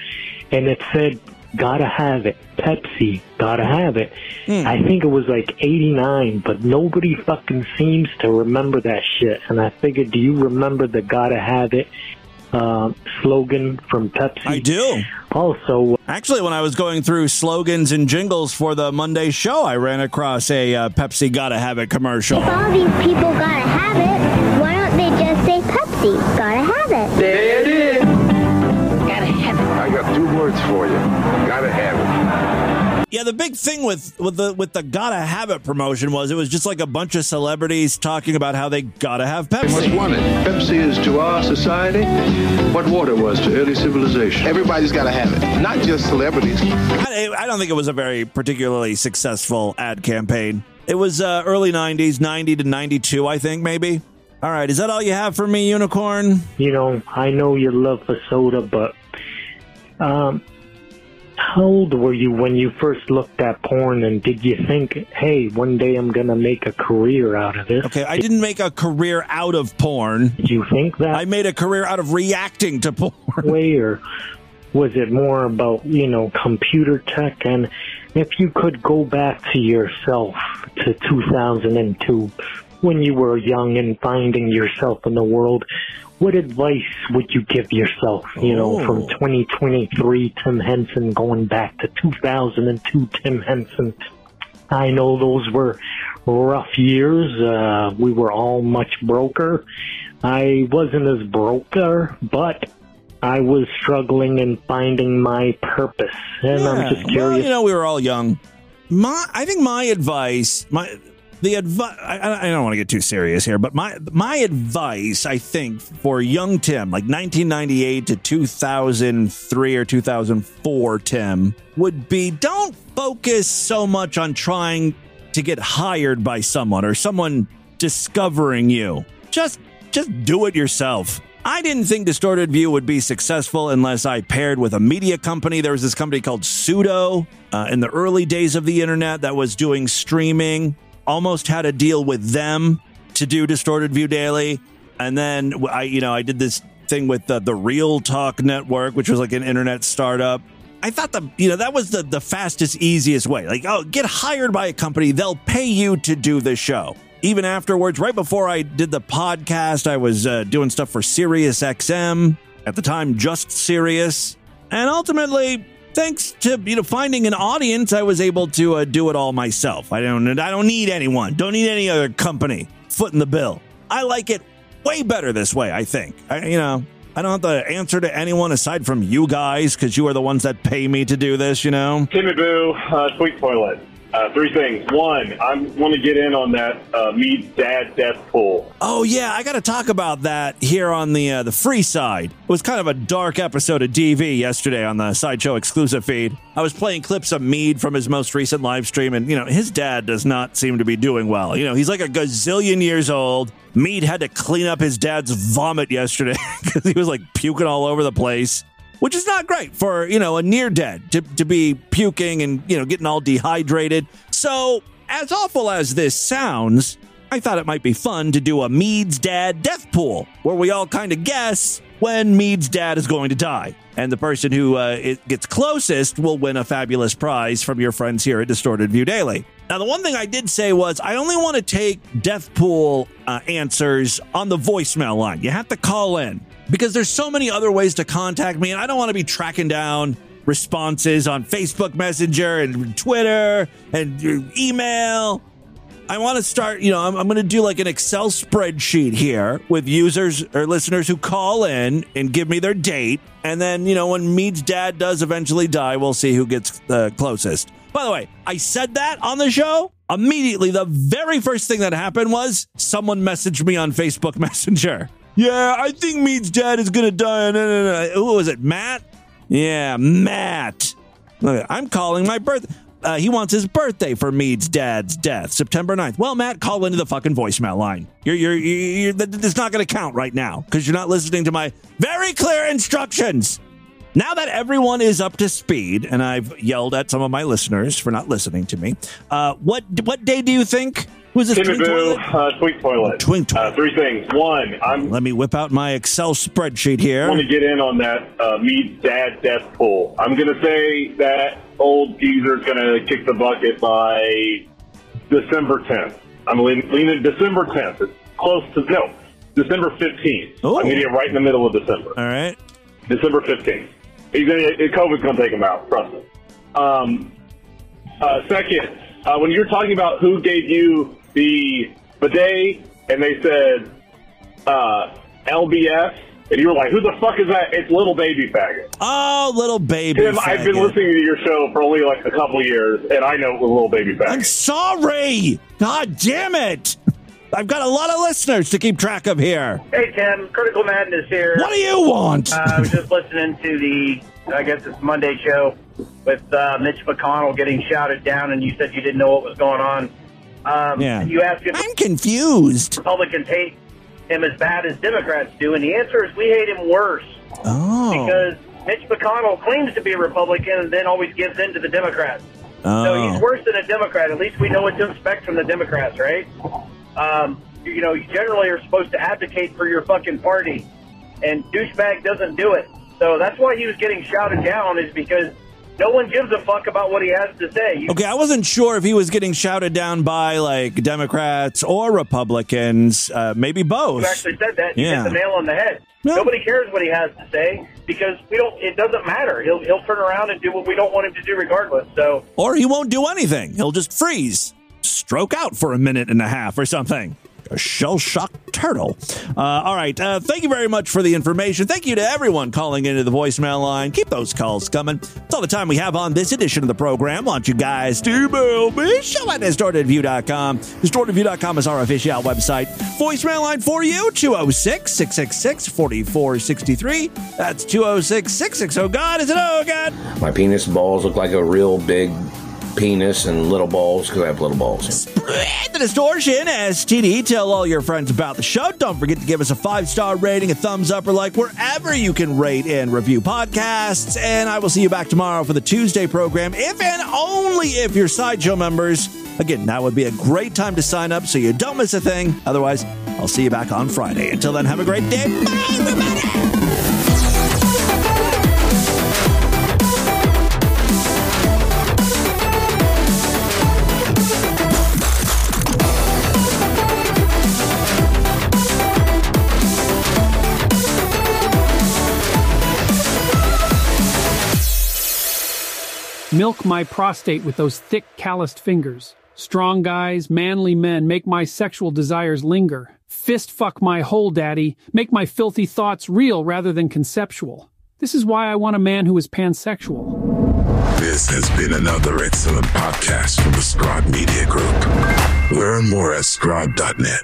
and it said gotta have it. Pepsi gotta have it. I think it was like 89 but nobody fucking seems to remember that shit. And I figured do you remember the gotta have it uh, slogan from Pepsi I do. Also, Actually, when I was going through slogans and jingles for the Monday show, I ran across a uh, Pepsi Gotta Have It commercial. If all these people gotta have it, why don't they just say Pepsi? Gotta have it. There it is. Gotta have it. I got two words for you. Gotta have it. Yeah, the big thing with with the with the Gotta Have It promotion was it was just like a bunch of celebrities talking about how they gotta have Pepsi. Must want it. Pepsi is to our society what water was to early civilization. Everybody's got to have it, not just celebrities. I, I don't think it was a very particularly successful ad campaign. It was uh, early '90s, '90 to '92, I think, maybe. All right, is that all you have for me, Unicorn? you know, I know you love for soda, but um, how old were you when you first looked at porn, and did you think, "Hey, one day I'm gonna make a career out of this"? Okay, I didn't make a career out of porn. Did you think that? I made a career out of reacting to porn. way, [laughs] or was it more about you know computer tech? And if you could go back to yourself to 2002, when you were young and finding yourself in the world, what advice would you give yourself? You know, from 2023 Tim Henson going back to 2002 Tim Henson. I know those were rough years. Uh, we were all much broker. I wasn't as broker, but I was struggling in finding my purpose. And I'm just Well, you know, we were all young. My, I think my advice, my the advice. I, I don't want to get too serious here, but my my advice, I think, for young Tim, like 1998 to 2003 or 2004, Tim, would be don't focus so much on trying to get hired by someone or someone discovering you. Just just do it yourself. I didn't think Distorted View would be successful unless I paired with a media company. There was this company called Pseudo uh, in the early days of the internet that was doing streaming. Almost had a deal with them to do Distorted View Daily, and then I, you know, I did this thing with the, the Real Talk Network, which was like an internet startup. I thought the you know that was the the fastest, easiest way. Like, oh, get hired by a company, they'll pay you to do the show. Even afterwards, right before I did the podcast, I was uh, doing stuff for Sirius XM at the time, just Sirius, and ultimately, thanks to you know finding an audience, I was able to uh, do it all myself. I don't I don't need anyone, don't need any other company footing the bill. I like it way better this way. I think I, you know. I don't have to answer to anyone aside from you guys because you are the ones that pay me to do this, you know? Timmy Boo, uh, Sweet Toilet. Uh, three things. One, I want to get in on that uh, dad death pool. Oh yeah, I got to talk about that here on the uh, the free side. It was kind of a dark episode of DV yesterday on the sideshow exclusive feed. I was playing clips of Mead from his most recent live stream, and you know his dad does not seem to be doing well. You know he's like a gazillion years old. Mead had to clean up his dad's vomit yesterday [laughs] because he was like puking all over the place which is not great for you know a near dead to, to be puking and you know getting all dehydrated. So as awful as this sounds i thought it might be fun to do a mead's dad death pool where we all kind of guess when mead's dad is going to die. And the person who uh, gets closest will win a fabulous prize from your friends here at distorted view daily. Now the one thing i did say was i only want to take death pool uh, answers on the voicemail line. You have to call in because there's so many other ways to contact me, and I don't want to be tracking down responses on Facebook Messenger and Twitter and email. I want to start, you know, I'm, I'm going to do like an Excel spreadsheet here with users or listeners who call in and give me their date. And then, you know, when Mead's dad does eventually die, we'll see who gets the closest. By the way, I said that on the show. Immediately, the very first thing that happened was someone messaged me on Facebook [laughs] Messenger. Yeah, I think Mead's dad is gonna die. No, no, no. Who was it? Matt? Yeah, Matt. Look, I'm calling my birth. Uh, he wants his birthday for Mead's dad's death, September 9th. Well, Matt, call into the fucking voicemail line. You're, you're, you're, you're it's not going to count right now because you're not listening to my very clear instructions. Now that everyone is up to speed, and I've yelled at some of my listeners for not listening to me, uh, what what day do you think? Who's this? Timmy twink Boo, toilet? uh, Sweet Toilet. Twink toilet. Uh, three things. One, I'm Let me whip out my Excel spreadsheet here. I want to get in on that uh, Mead's dad death pool. I'm going to say that old geezer's going to kick the bucket by December 10th. I'm leaning, leaning December 10th. It's close to no, December 15th. I'm going to get right in the middle of December. All right. December 15th. He's gonna, COVID's going to take him out. Trust me. Um, uh, second, uh, when you're talking about who gave you the bidet, and they said uh, LBS, and you were like, "Who the fuck is that?" It's little baby faggot. Oh, little baby. Tim, I've been listening to your show for only like a couple years, and I know it was little baby faggot. I'm sorry. God damn it. I've got a lot of listeners to keep track of here. Hey Tim, Critical Madness here. What do you want? Uh, I was just [laughs] listening to the, I guess it's Monday show with uh, Mitch McConnell getting shouted down, and you said you didn't know what was going on. Um, Yeah. You if I'm confused. Republicans hate him as bad as Democrats do, and the answer is we hate him worse Oh. because Mitch McConnell claims to be a Republican and then always gives in to the Democrats. Oh. So Oh. he's worse than a Democrat. At least we know what to expect from the Democrats, right? Um, you know, you generally are supposed to advocate for your fucking party, and douchebag doesn't do it. So that's why he was getting shouted down, is because no one gives a fuck about what he has to say. You, Okay, I wasn't sure if he was getting shouted down by like Democrats or Republicans. Uh, maybe both. You actually said that. You Yeah. hit the nail on the head. Nobody cares what he has to say because we don't. It doesn't matter. He'll he'll turn around and do what we don't want him to do, regardless. So Or he won't do anything. He'll just freeze, stroke out for a minute and a half or something. A shell shocked turtle. Uh, all right. Uh, thank you very much for the information. Thank you to everyone calling into the voicemail line. Keep those calls coming. That's all the time we have on this edition of the program. Want you guys to email me? Show at distortedview.com. Distortedview.com is our official website. Voicemail line for you 206 666 4463. That's 206 660. God, is it oh, God? My penis balls look like a real big penis and little balls because I have little balls. Spread The Distortion STD. Tell all your friends about the show. Don't forget to give us a five star rating, a thumbs up, or like wherever you can rate and review podcasts. And I will see you back tomorrow for the Tuesday program, if and only if you're Sideshow members. Again, that would be a great time to sign up so you don't miss a thing. Otherwise, I'll see you back on Friday. Until then, have a great day. Bye, everybody. Milk my prostate with those thick, calloused fingers. Strong guys, manly men make my sexual desires linger. Fist fuck my whole daddy, make my filthy thoughts real rather than conceptual. This is why I want a man who is pansexual. This has been another excellent podcast from the Scribe Media Group. Learn more at scribe.net.